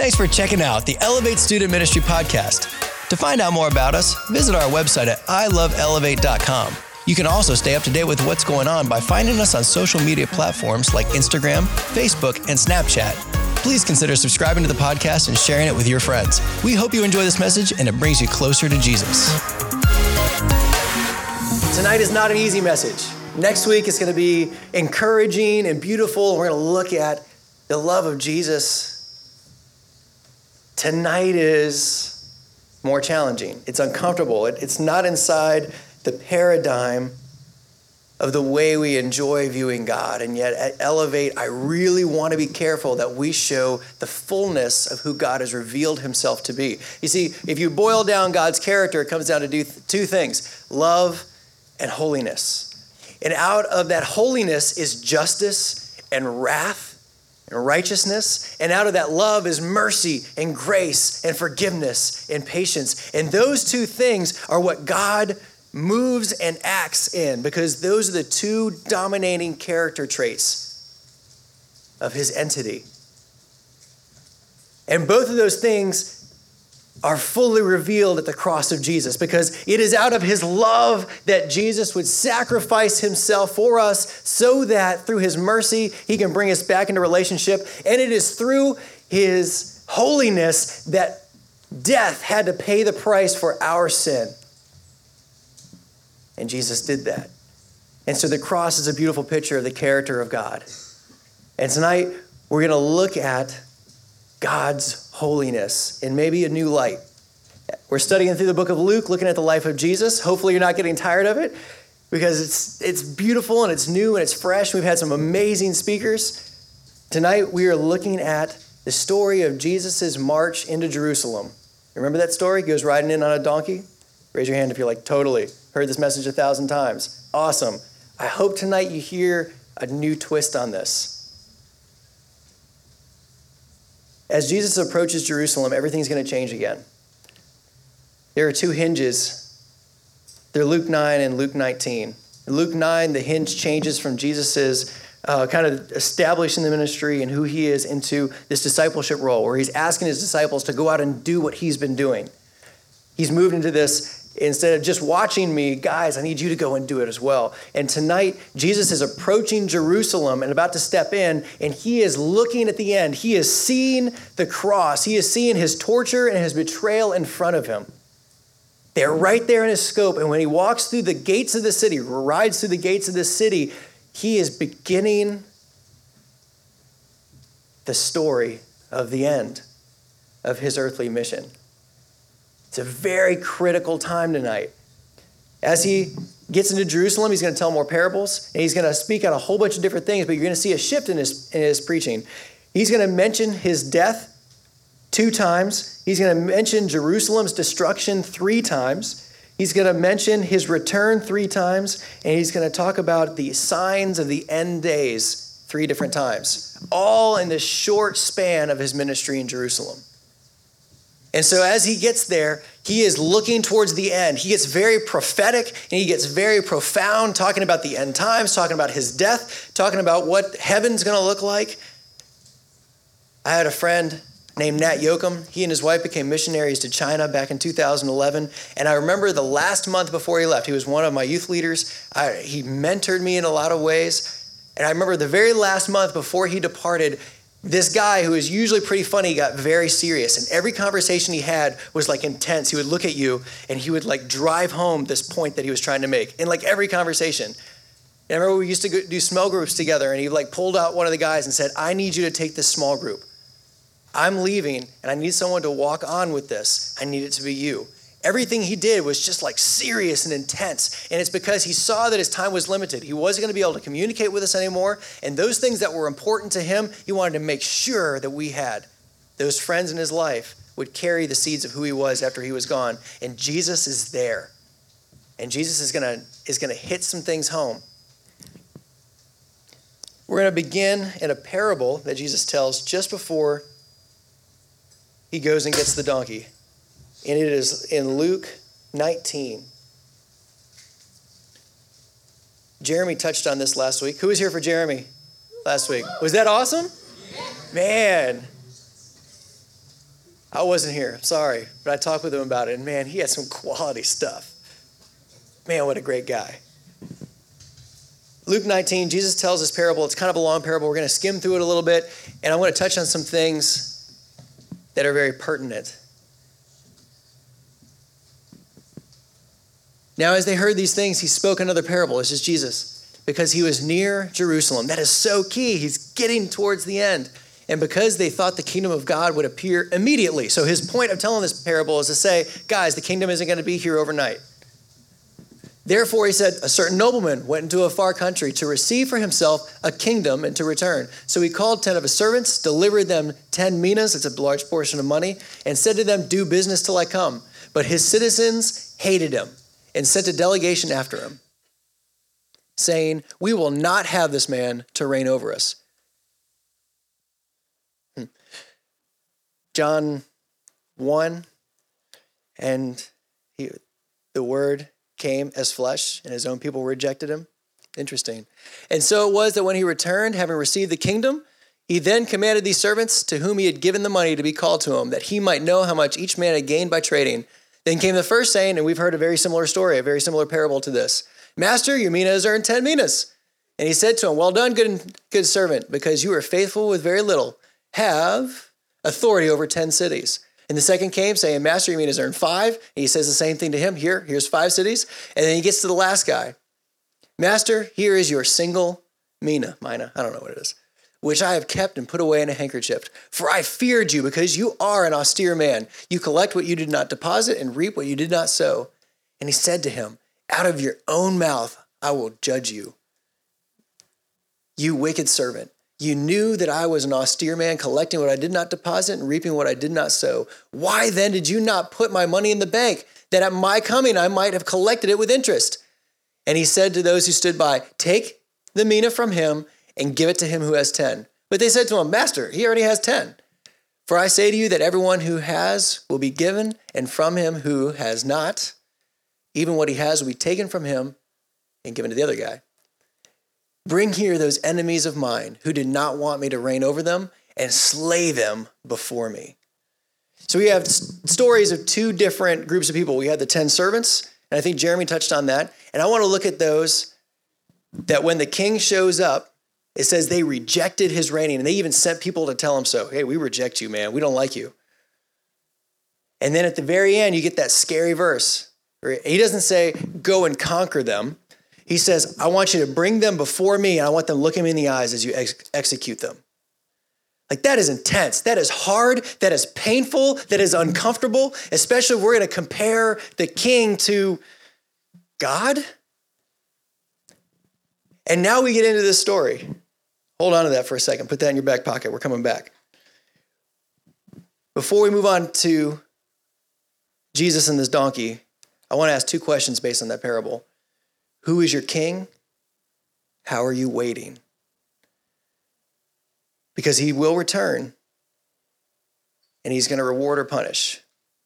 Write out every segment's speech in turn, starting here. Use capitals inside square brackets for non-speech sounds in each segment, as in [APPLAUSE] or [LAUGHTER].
Thanks for checking out the Elevate Student Ministry podcast. To find out more about us, visit our website at iloveelevate.com. You can also stay up to date with what's going on by finding us on social media platforms like Instagram, Facebook, and Snapchat. Please consider subscribing to the podcast and sharing it with your friends. We hope you enjoy this message and it brings you closer to Jesus. Tonight is not an easy message. Next week is going to be encouraging and beautiful. We're going to look at the love of Jesus. Tonight is more challenging. It's uncomfortable. It, it's not inside the paradigm of the way we enjoy viewing God. And yet, at Elevate, I really want to be careful that we show the fullness of who God has revealed himself to be. You see, if you boil down God's character, it comes down to do two things love and holiness. And out of that holiness is justice and wrath and righteousness. And out of that love is mercy and grace and forgiveness and patience. And those two things are what God moves and acts in because those are the two dominating character traits of his entity. And both of those things are fully revealed at the cross of Jesus because it is out of his love that Jesus would sacrifice himself for us so that through his mercy he can bring us back into relationship. And it is through his holiness that death had to pay the price for our sin. And Jesus did that. And so the cross is a beautiful picture of the character of God. And tonight, we're going to look at God's holiness in maybe a new light. We're studying through the book of Luke, looking at the life of Jesus. Hopefully, you're not getting tired of it because it's, it's beautiful and it's new and it's fresh. We've had some amazing speakers. Tonight, we are looking at the story of Jesus' march into Jerusalem. Remember that story? He goes riding in on a donkey. Raise your hand if you're like, totally. Heard this message a thousand times. Awesome. I hope tonight you hear a new twist on this. As Jesus approaches Jerusalem, everything's going to change again. There are two hinges. They're Luke 9 and Luke 19. In Luke 9, the hinge changes from Jesus's uh, kind of establishing the ministry and who he is into this discipleship role, where he's asking his disciples to go out and do what he's been doing. He's moved into this instead of just watching me, guys, I need you to go and do it as well. And tonight, Jesus is approaching Jerusalem and about to step in, and he is looking at the end. He is seeing the cross, he is seeing his torture and his betrayal in front of him. They're right there in his scope. And when he walks through the gates of the city, rides through the gates of the city, he is beginning the story of the end of his earthly mission. It's a very critical time tonight. As he gets into Jerusalem, he's going to tell more parables, and he's going to speak on a whole bunch of different things, but you're going to see a shift in his, in his preaching. He's going to mention his death two times, he's going to mention Jerusalem's destruction three times. He's going to mention his return three times, and he's going to talk about the signs of the end days three different times, all in the short span of his ministry in Jerusalem. And so as he gets there, he is looking towards the end. He gets very prophetic and he gets very profound, talking about the end times, talking about his death, talking about what heaven's going to look like. I had a friend named Nat Yoakum. He and his wife became missionaries to China back in 2011. And I remember the last month before he left, he was one of my youth leaders. I, he mentored me in a lot of ways. And I remember the very last month before he departed, this guy who is usually pretty funny got very serious and every conversation he had was like intense. He would look at you and he would like drive home this point that he was trying to make in like every conversation. And i remember we used to do small groups together and he like pulled out one of the guys and said i need you to take this small group. I'm leaving and i need someone to walk on with this. I need it to be you Everything he did was just like serious and intense. And it's because he saw that his time was limited. He wasn't going to be able to communicate with us anymore. And those things that were important to him, he wanted to make sure that we had. Those friends in his life would carry the seeds of who he was after he was gone. And Jesus is there. And Jesus is going to is going to hit some things home. We're going to begin in a parable that Jesus tells just before he goes and gets the donkey and it is in Luke 19. Jeremy touched on this last week. Who was here for Jeremy last week? Was that awesome? Man. I wasn't here. Sorry. But I talked with him about it, and man, he had some quality stuff. Man, what a great guy. Luke 19, Jesus tells this parable. It's kind of a long parable. We're going to skim through it a little bit, and I want to touch on some things that are very pertinent. Now, as they heard these things, he spoke another parable. This is Jesus, because he was near Jerusalem. That is so key. He's getting towards the end. And because they thought the kingdom of God would appear immediately. So, his point of telling this parable is to say, guys, the kingdom isn't going to be here overnight. Therefore, he said, a certain nobleman went into a far country to receive for himself a kingdom and to return. So he called 10 of his servants, delivered them 10 minas, it's a large portion of money, and said to them, Do business till I come. But his citizens hated him and sent a delegation after him, saying, We will not have this man to reign over us. Hmm. John 1, and he, the word came as flesh, and his own people rejected him. Interesting. And so it was that when he returned, having received the kingdom, he then commanded these servants to whom he had given the money to be called to him, that he might know how much each man had gained by trading. Then came the first saying, and we've heard a very similar story, a very similar parable to this Master, your mina has earned 10 minas. And he said to him, Well done, good, good servant, because you were faithful with very little. Have authority over 10 cities. And the second came saying, Master, your mina has earned five? And he says the same thing to him. Here, here's five cities. And then he gets to the last guy. Master, here is your single mina, mina, I don't know what it is, which I have kept and put away in a handkerchief. For I feared you because you are an austere man. You collect what you did not deposit and reap what you did not sow. And he said to him, Out of your own mouth I will judge you. You wicked servant. You knew that I was an austere man, collecting what I did not deposit and reaping what I did not sow. Why then did you not put my money in the bank, that at my coming I might have collected it with interest? And he said to those who stood by, Take the mina from him and give it to him who has ten. But they said to him, Master, he already has ten. For I say to you that everyone who has will be given, and from him who has not, even what he has will be taken from him and given to the other guy. Bring here those enemies of mine who did not want me to reign over them and slay them before me. So we have stories of two different groups of people. We had the 10 servants, and I think Jeremy touched on that. And I want to look at those that when the king shows up, it says they rejected his reigning, and they even sent people to tell him so. Hey, we reject you, man. We don't like you. And then at the very end, you get that scary verse. He doesn't say, go and conquer them. He says, I want you to bring them before me and I want them looking me in the eyes as you ex- execute them. Like that is intense. That is hard. That is painful. That is uncomfortable, especially if we're going to compare the king to God. And now we get into this story. Hold on to that for a second. Put that in your back pocket. We're coming back. Before we move on to Jesus and this donkey, I want to ask two questions based on that parable. Who is your king? How are you waiting? Because he will return and he's going to reward or punish.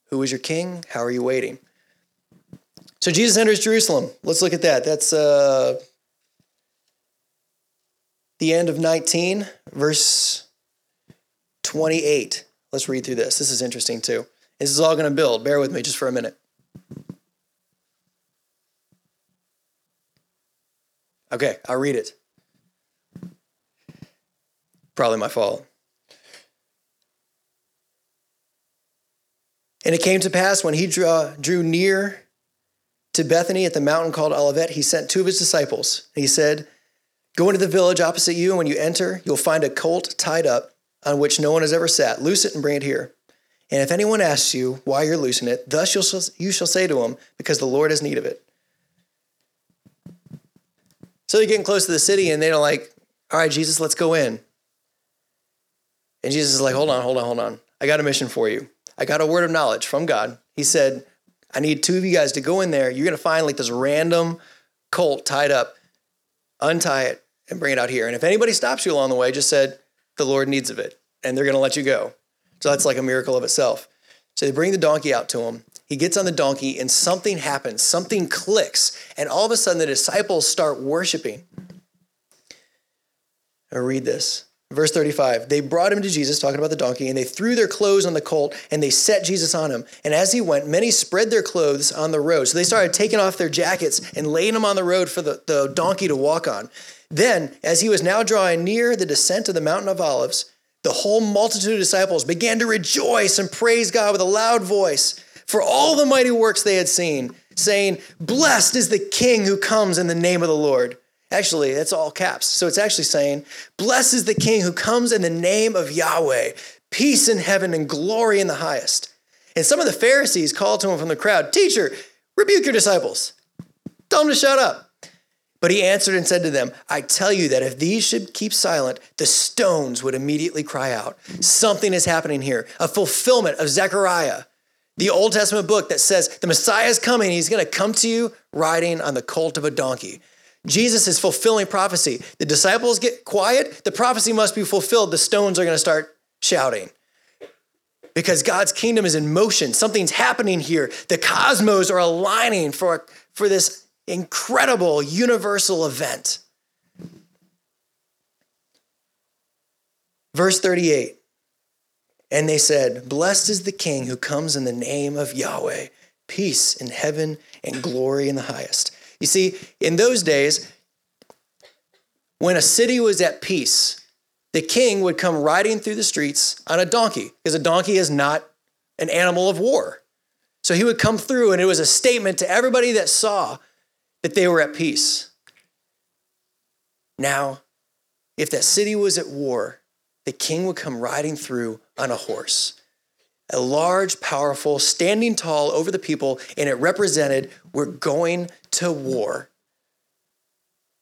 Who is your king? How are you waiting? So Jesus enters Jerusalem. Let's look at that. That's uh, the end of 19, verse 28. Let's read through this. This is interesting too. This is all going to build. Bear with me just for a minute. Okay, I'll read it. Probably my fault. And it came to pass when he drew, drew near to Bethany at the mountain called Olivet, he sent two of his disciples. He said, Go into the village opposite you, and when you enter, you'll find a colt tied up on which no one has ever sat. Loose it and bring it here. And if anyone asks you why you're loosing it, thus you shall say to him, Because the Lord has need of it. So they're getting close to the city and they're like, all right, Jesus, let's go in. And Jesus is like, hold on, hold on, hold on. I got a mission for you. I got a word of knowledge from God. He said, I need two of you guys to go in there. You're going to find like this random colt tied up, untie it, and bring it out here. And if anybody stops you along the way, just said, the Lord needs of it, and they're going to let you go. So that's like a miracle of itself. So they bring the donkey out to him. He gets on the donkey and something happens, something clicks, and all of a sudden the disciples start worshiping. I read this. Verse 35 They brought him to Jesus, talking about the donkey, and they threw their clothes on the colt and they set Jesus on him. And as he went, many spread their clothes on the road. So they started taking off their jackets and laying them on the road for the, the donkey to walk on. Then, as he was now drawing near the descent of the Mountain of Olives, the whole multitude of disciples began to rejoice and praise God with a loud voice for all the mighty works they had seen, saying, Blessed is the King who comes in the name of the Lord. Actually, it's all caps. So it's actually saying, Blessed is the King who comes in the name of Yahweh, peace in heaven and glory in the highest. And some of the Pharisees called to him from the crowd, Teacher, rebuke your disciples. Tell them to shut up. But he answered and said to them, I tell you that if these should keep silent, the stones would immediately cry out. Something is happening here, a fulfillment of Zechariah, the Old Testament book that says the Messiah is coming. He's going to come to you riding on the colt of a donkey. Jesus is fulfilling prophecy. The disciples get quiet, the prophecy must be fulfilled. The stones are going to start shouting. Because God's kingdom is in motion. Something's happening here. The cosmos are aligning for, for this incredible universal event. Verse 38 And they said, Blessed is the King who comes in the name of Yahweh, peace in heaven and glory in the highest. You see, in those days, when a city was at peace, the king would come riding through the streets on a donkey, because a donkey is not an animal of war. So he would come through, and it was a statement to everybody that saw that they were at peace. Now, if that city was at war, the king would come riding through on a horse a large, powerful, standing tall over the people, and it represented we're going to war.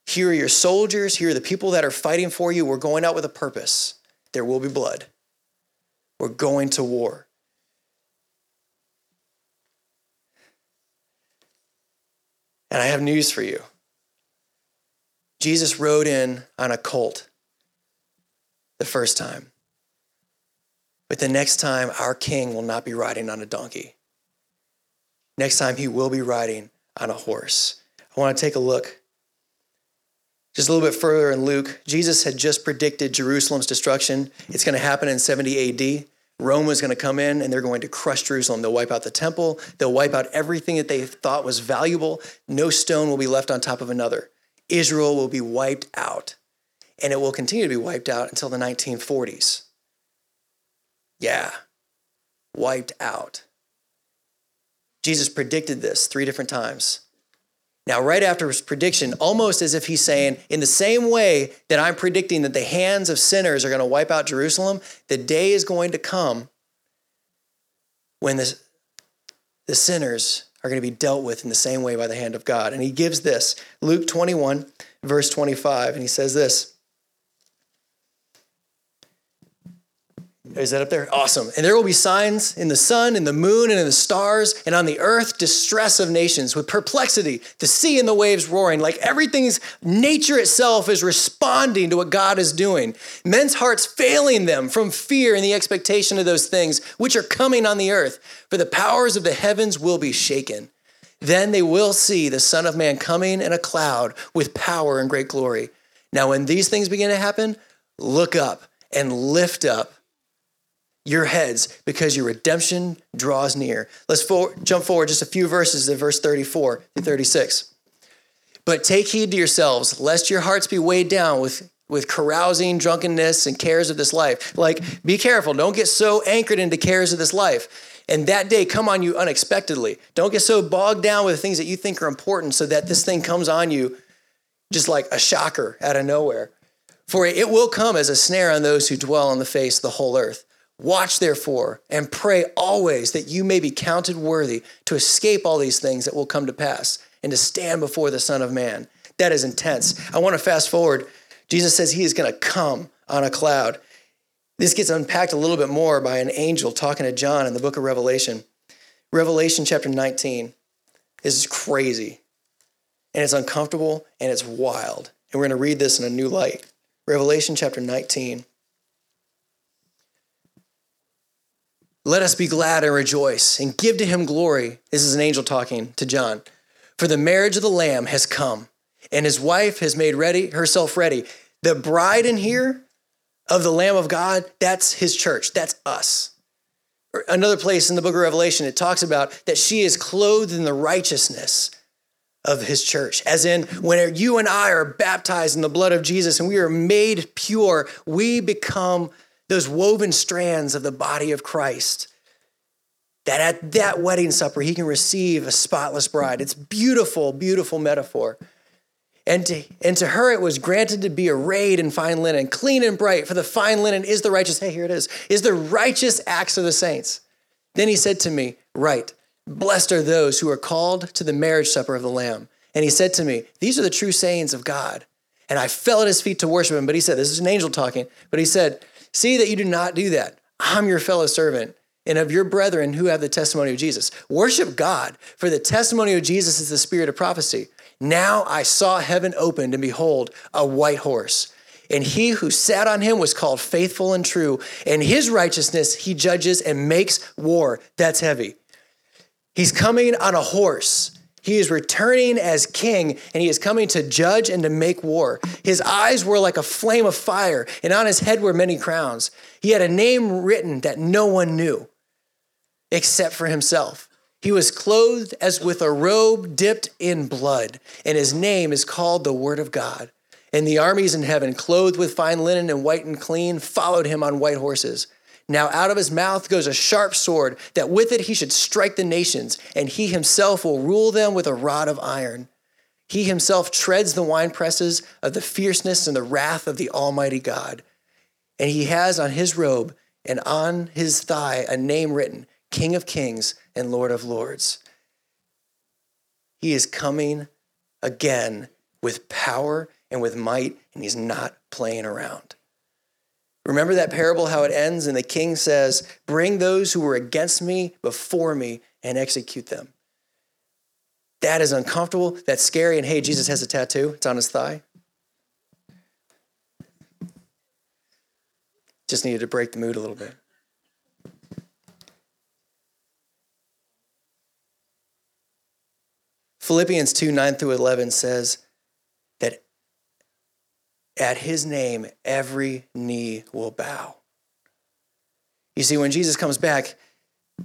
Here are your soldiers, here are the people that are fighting for you. We're going out with a purpose. There will be blood. We're going to war. And I have news for you. Jesus rode in on a colt the first time. But the next time, our king will not be riding on a donkey. Next time, he will be riding on a horse. I want to take a look just a little bit further in Luke. Jesus had just predicted Jerusalem's destruction. It's going to happen in 70 AD. Rome is going to come in and they're going to crush Jerusalem. They'll wipe out the temple, they'll wipe out everything that they thought was valuable. No stone will be left on top of another. Israel will be wiped out, and it will continue to be wiped out until the 1940s. Yeah, wiped out. Jesus predicted this three different times. Now, right after his prediction, almost as if he's saying, in the same way that I'm predicting that the hands of sinners are going to wipe out Jerusalem, the day is going to come when the, the sinners are going to be dealt with in the same way by the hand of God. And he gives this Luke 21, verse 25, and he says this Is that up there? Awesome. And there will be signs in the sun, in the moon, and in the stars, and on the earth, distress of nations with perplexity, the sea and the waves roaring. Like everything's nature itself is responding to what God is doing. Men's hearts failing them from fear and the expectation of those things which are coming on the earth. For the powers of the heavens will be shaken. Then they will see the Son of Man coming in a cloud with power and great glory. Now, when these things begin to happen, look up and lift up your heads because your redemption draws near. Let's jump forward just a few verses to verse 34 to 36. But take heed to yourselves, lest your hearts be weighed down with, with carousing, drunkenness, and cares of this life. Like, be careful. Don't get so anchored into cares of this life. And that day come on you unexpectedly. Don't get so bogged down with the things that you think are important so that this thing comes on you just like a shocker out of nowhere. For it will come as a snare on those who dwell on the face of the whole earth. Watch therefore and pray always that you may be counted worthy to escape all these things that will come to pass and to stand before the Son of Man. That is intense. I want to fast forward. Jesus says he is going to come on a cloud. This gets unpacked a little bit more by an angel talking to John in the book of Revelation. Revelation chapter 19 this is crazy and it's uncomfortable and it's wild. And we're going to read this in a new light. Revelation chapter 19. Let us be glad and rejoice and give to him glory. This is an angel talking to John. For the marriage of the Lamb has come, and his wife has made ready herself ready. The bride in here of the Lamb of God, that's his church. That's us. Another place in the book of Revelation, it talks about that she is clothed in the righteousness of his church. As in, when you and I are baptized in the blood of Jesus and we are made pure, we become those woven strands of the body of Christ. That at that wedding supper, he can receive a spotless bride. It's beautiful, beautiful metaphor. And to, and to her it was granted to be arrayed in fine linen, clean and bright, for the fine linen is the righteous, hey, here it is, is the righteous acts of the saints. Then he said to me, Right, blessed are those who are called to the marriage supper of the Lamb. And he said to me, These are the true sayings of God. And I fell at his feet to worship him. But he said, This is an angel talking. But he said, See that you do not do that. I'm your fellow servant and of your brethren who have the testimony of Jesus. Worship God, for the testimony of Jesus is the spirit of prophecy. Now I saw heaven opened, and behold, a white horse. And he who sat on him was called faithful and true. And his righteousness he judges and makes war. That's heavy. He's coming on a horse. He is returning as king, and he is coming to judge and to make war. His eyes were like a flame of fire, and on his head were many crowns. He had a name written that no one knew except for himself. He was clothed as with a robe dipped in blood, and his name is called the Word of God. And the armies in heaven, clothed with fine linen and white and clean, followed him on white horses. Now out of his mouth goes a sharp sword, that with it he should strike the nations, and he himself will rule them with a rod of iron. He himself treads the winepresses of the fierceness and the wrath of the Almighty God. And he has on his robe and on his thigh a name written King of Kings and Lord of Lords. He is coming again with power and with might, and he's not playing around. Remember that parable, how it ends? And the king says, Bring those who were against me before me and execute them. That is uncomfortable. That's scary. And hey, Jesus has a tattoo, it's on his thigh. Just needed to break the mood a little bit. Philippians 2 9 through 11 says that at his name, every knee will bow. You see, when Jesus comes back,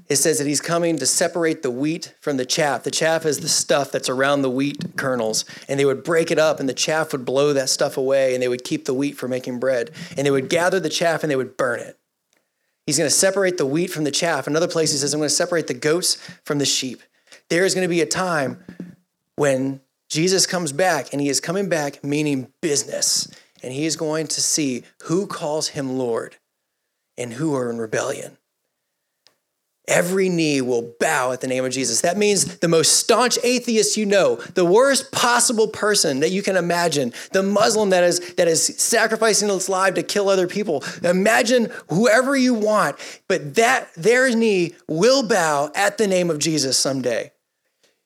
it says that he's coming to separate the wheat from the chaff. The chaff is the stuff that's around the wheat kernels, and they would break it up, and the chaff would blow that stuff away, and they would keep the wheat for making bread. And they would gather the chaff and they would burn it. He's going to separate the wheat from the chaff. Another place he says, I'm going to separate the goats from the sheep. There is going to be a time when Jesus comes back, and he is coming back meaning business, and he is going to see who calls him Lord and who are in rebellion. Every knee will bow at the name of Jesus. That means the most staunch atheist you know, the worst possible person that you can imagine, the Muslim that is, that is sacrificing its life to kill other people. Imagine whoever you want, but that their knee will bow at the name of Jesus someday.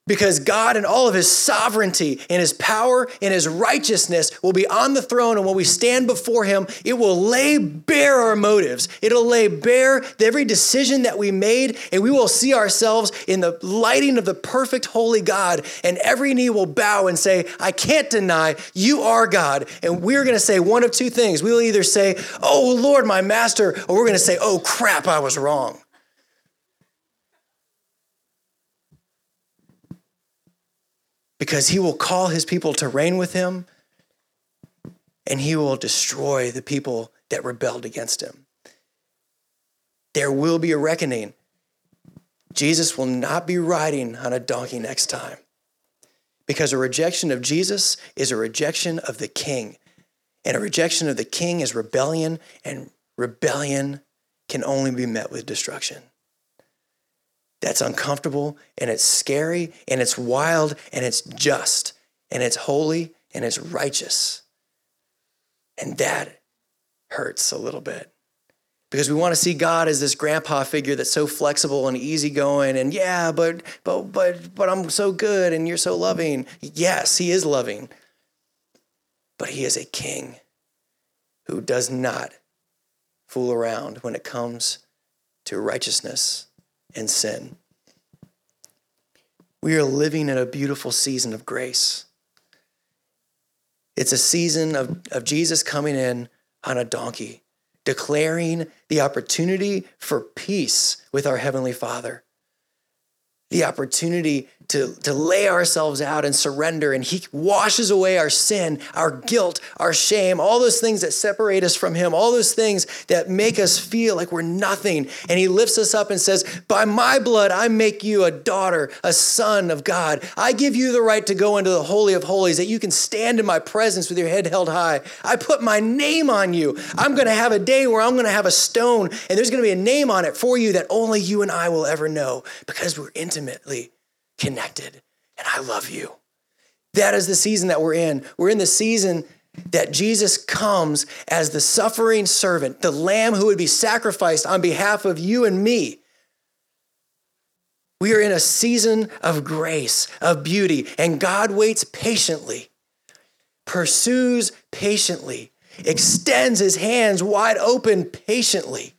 Because God, and all of his sovereignty and his power and his righteousness, will be on the throne. And when we stand before him, it will lay bare our motives. It'll lay bare every decision that we made. And we will see ourselves in the lighting of the perfect, holy God. And every knee will bow and say, I can't deny you are God. And we're going to say one of two things. We'll either say, Oh, Lord, my master, or we're going to say, Oh, crap, I was wrong. Because he will call his people to reign with him and he will destroy the people that rebelled against him. There will be a reckoning. Jesus will not be riding on a donkey next time because a rejection of Jesus is a rejection of the king. And a rejection of the king is rebellion, and rebellion can only be met with destruction that's uncomfortable and it's scary and it's wild and it's just and it's holy and it's righteous. And that hurts a little bit because we want to see God as this grandpa figure that's so flexible and easygoing and yeah, but but but but I'm so good and you're so loving. Yes, he is loving. But he is a king who does not fool around when it comes to righteousness and sin. We are living in a beautiful season of grace. It's a season of, of Jesus coming in on a donkey. declaring the opportunity for peace with our Heavenly Father, the opportunity to, to lay ourselves out and surrender. And He washes away our sin, our guilt, our shame, all those things that separate us from Him, all those things that make us feel like we're nothing. And He lifts us up and says, By my blood, I make you a daughter, a son of God. I give you the right to go into the Holy of Holies, that you can stand in my presence with your head held high. I put my name on you. I'm going to have a day where I'm going to have a stone, and there's going to be a name on it for you that only you and I will ever know because we're intimately connected. And I love you. That is the season that we're in. We're in the season that Jesus comes as the suffering servant, the lamb who would be sacrificed on behalf of you and me. We are in a season of grace, of beauty, and God waits patiently, pursues patiently, extends his hands wide open patiently,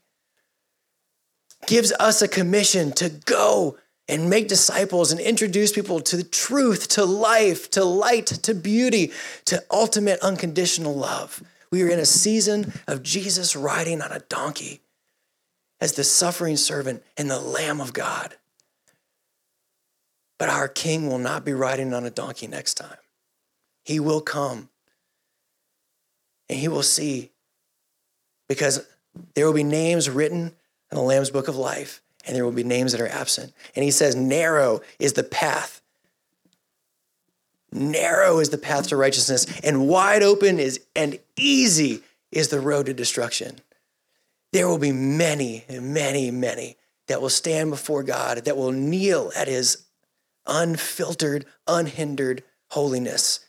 gives us a commission to go and make disciples and introduce people to the truth, to life, to light, to beauty, to ultimate unconditional love. We are in a season of Jesus riding on a donkey as the suffering servant and the Lamb of God. But our King will not be riding on a donkey next time. He will come and he will see because there will be names written in the Lamb's book of life and there will be names that are absent. And he says, Narrow is the path. Narrow is the path to righteousness, and wide open is and easy is the road to destruction. There will be many, many, many that will stand before God, that will kneel at his unfiltered, unhindered holiness.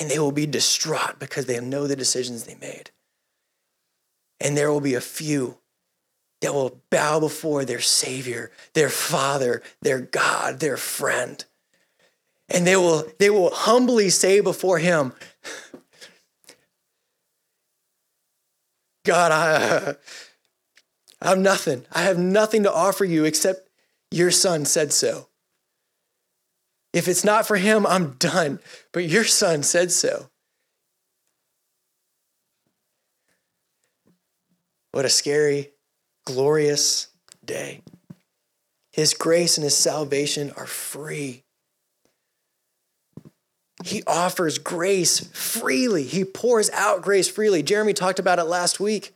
And they will be distraught because they know the decisions they made. And there will be a few that will bow before their Savior, their Father, their God, their friend. And they will, they will humbly say before Him, God, I, I'm nothing. I have nothing to offer you except your son said so. If it's not for him, I'm done. But your son said so. What a scary glorious day. His grace and his salvation are free. He offers grace freely. He pours out grace freely. Jeremy talked about it last week.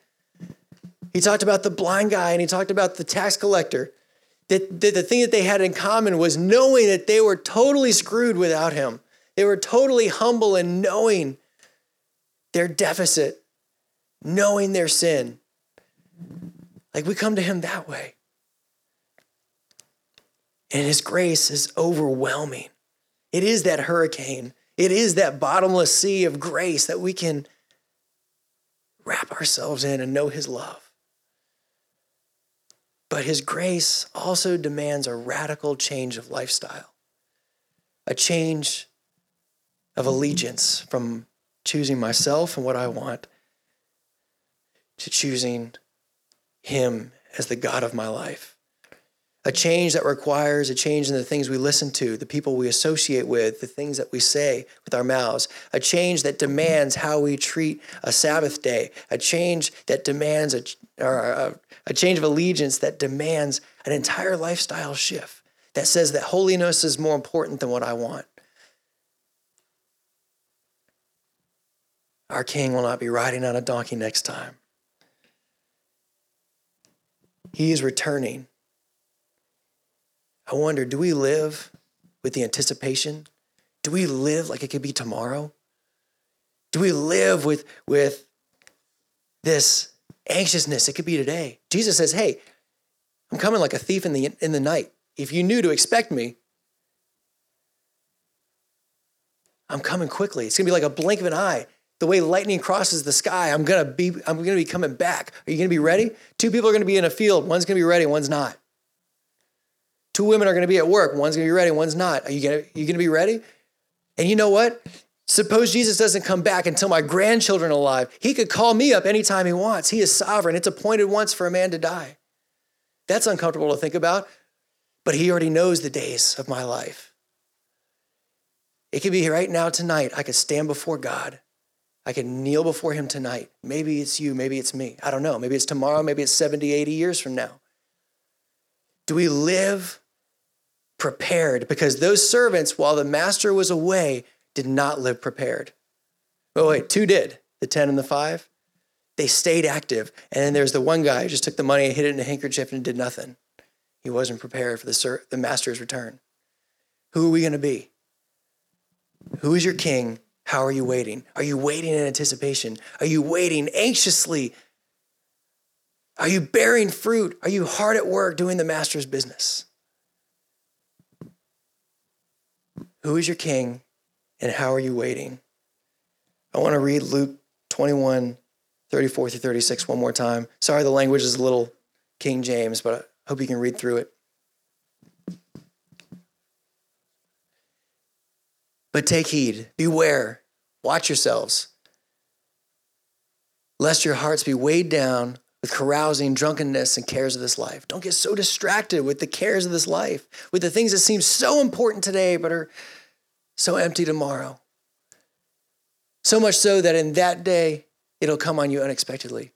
He talked about the blind guy and he talked about the tax collector. That, that the thing that they had in common was knowing that they were totally screwed without him. They were totally humble in knowing their deficit, knowing their sin. Like we come to him that way. And his grace is overwhelming. It is that hurricane, it is that bottomless sea of grace that we can wrap ourselves in and know his love. But his grace also demands a radical change of lifestyle, a change of allegiance from choosing myself and what I want to choosing him as the God of my life. A change that requires a change in the things we listen to, the people we associate with, the things that we say with our mouths. A change that demands how we treat a Sabbath day. A change that demands a, a, uh, a change of allegiance that demands an entire lifestyle shift that says that holiness is more important than what I want. Our king will not be riding on a donkey next time. He is returning. I wonder do we live with the anticipation? Do we live like it could be tomorrow? Do we live with, with this anxiousness? It could be today. Jesus says, Hey, I'm coming like a thief in the, in the night. If you knew to expect me, I'm coming quickly. It's gonna be like a blink of an eye the way lightning crosses the sky, I'm gonna be, I'm gonna be coming back. Are you gonna be ready? Two people are gonna be in a field, one's gonna be ready, one's not. Two women are gonna be at work, one's gonna be ready, one's not. Are you gonna, you gonna be ready? And you know what? Suppose Jesus doesn't come back until my grandchildren are alive. He could call me up anytime he wants. He is sovereign. It's appointed once for a man to die. That's uncomfortable to think about, but he already knows the days of my life. It could be right now tonight. I could stand before God I can kneel before him tonight. Maybe it's you, maybe it's me. I don't know. Maybe it's tomorrow, maybe it's 70, 80 years from now. Do we live prepared? Because those servants, while the master was away, did not live prepared. Oh, wait, two did the 10 and the five. They stayed active. And then there's the one guy who just took the money and hid it in a handkerchief and did nothing. He wasn't prepared for the, ser- the master's return. Who are we going to be? Who is your king? How are you waiting? Are you waiting in anticipation? Are you waiting anxiously? Are you bearing fruit? Are you hard at work doing the master's business? Who is your king and how are you waiting? I want to read Luke 21, 34 through 36 one more time. Sorry, the language is a little King James, but I hope you can read through it. But take heed, beware, watch yourselves, lest your hearts be weighed down with carousing, drunkenness, and cares of this life. Don't get so distracted with the cares of this life, with the things that seem so important today but are so empty tomorrow. So much so that in that day, it'll come on you unexpectedly.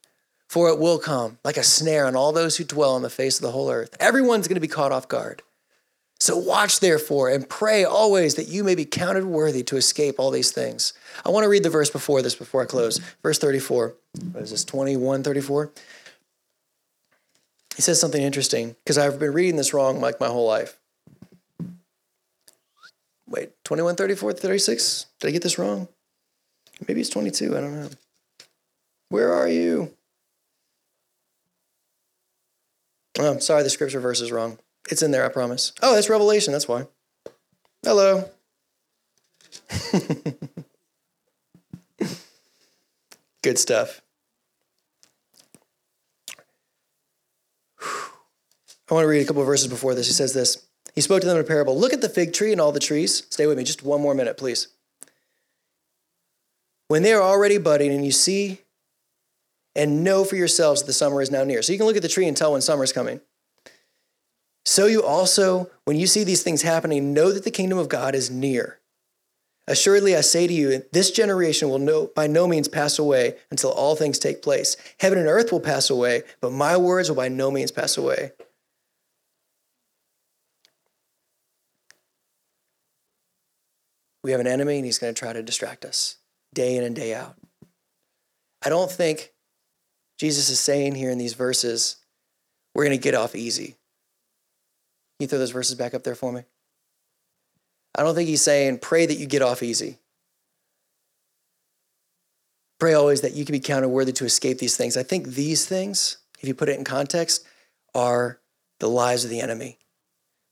For it will come like a snare on all those who dwell on the face of the whole earth. Everyone's going to be caught off guard. So watch therefore and pray always that you may be counted worthy to escape all these things. I want to read the verse before this before I close. Verse 34. What is this? 21, 34. He says something interesting because I've been reading this wrong like my whole life. Wait, 21, 34, 36? Did I get this wrong? Maybe it's 22. I don't know. Where are you? Oh, I'm sorry, the scripture verse is wrong. It's in there, I promise. Oh, that's Revelation, that's why. Hello. [LAUGHS] Good stuff. I want to read a couple of verses before this. He says this. He spoke to them in a parable. Look at the fig tree and all the trees. Stay with me just one more minute, please. When they are already budding and you see and know for yourselves that the summer is now near. So you can look at the tree and tell when summer is coming. So you also, when you see these things happening, know that the kingdom of God is near. Assuredly, I say to you, this generation will no, by no means pass away until all things take place. Heaven and earth will pass away, but my words will by no means pass away. We have an enemy, and he's going to try to distract us day in and day out. I don't think Jesus is saying here in these verses, we're going to get off easy. You throw those verses back up there for me? I don't think he's saying, pray that you get off easy. Pray always that you can be counted worthy to escape these things. I think these things, if you put it in context, are the lies of the enemy.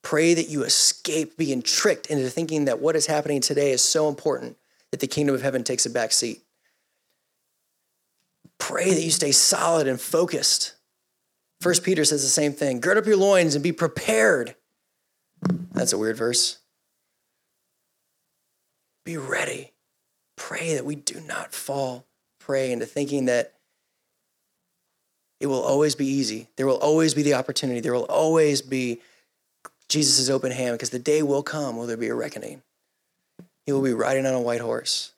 Pray that you escape being tricked into thinking that what is happening today is so important that the kingdom of heaven takes a back seat. Pray that you stay solid and focused. First Peter says the same thing. Gird up your loins and be prepared. That's a weird verse. Be ready. Pray that we do not fall prey into thinking that it will always be easy. There will always be the opportunity. There will always be Jesus' open hand because the day will come will there be a reckoning. He will be riding on a white horse.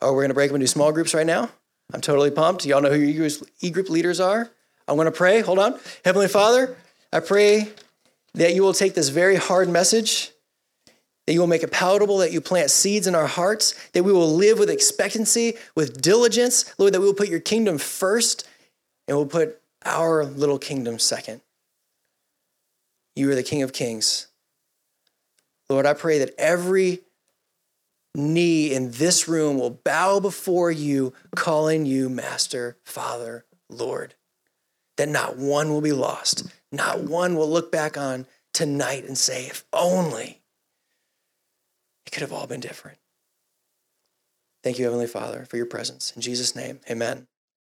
Oh, we're going to break them into small groups right now? I'm totally pumped. Y'all know who your e group leaders are. I'm going to pray. Hold on. Heavenly Father, I pray that you will take this very hard message, that you will make it palatable, that you plant seeds in our hearts, that we will live with expectancy, with diligence, Lord, that we will put your kingdom first and we'll put our little kingdom second. You are the King of Kings. Lord, I pray that every knee in this room will bow before you, calling you Master, Father, Lord. That not one will be lost. Not one will look back on tonight and say, if only it could have all been different. Thank you, Heavenly Father, for your presence. In Jesus' name, amen.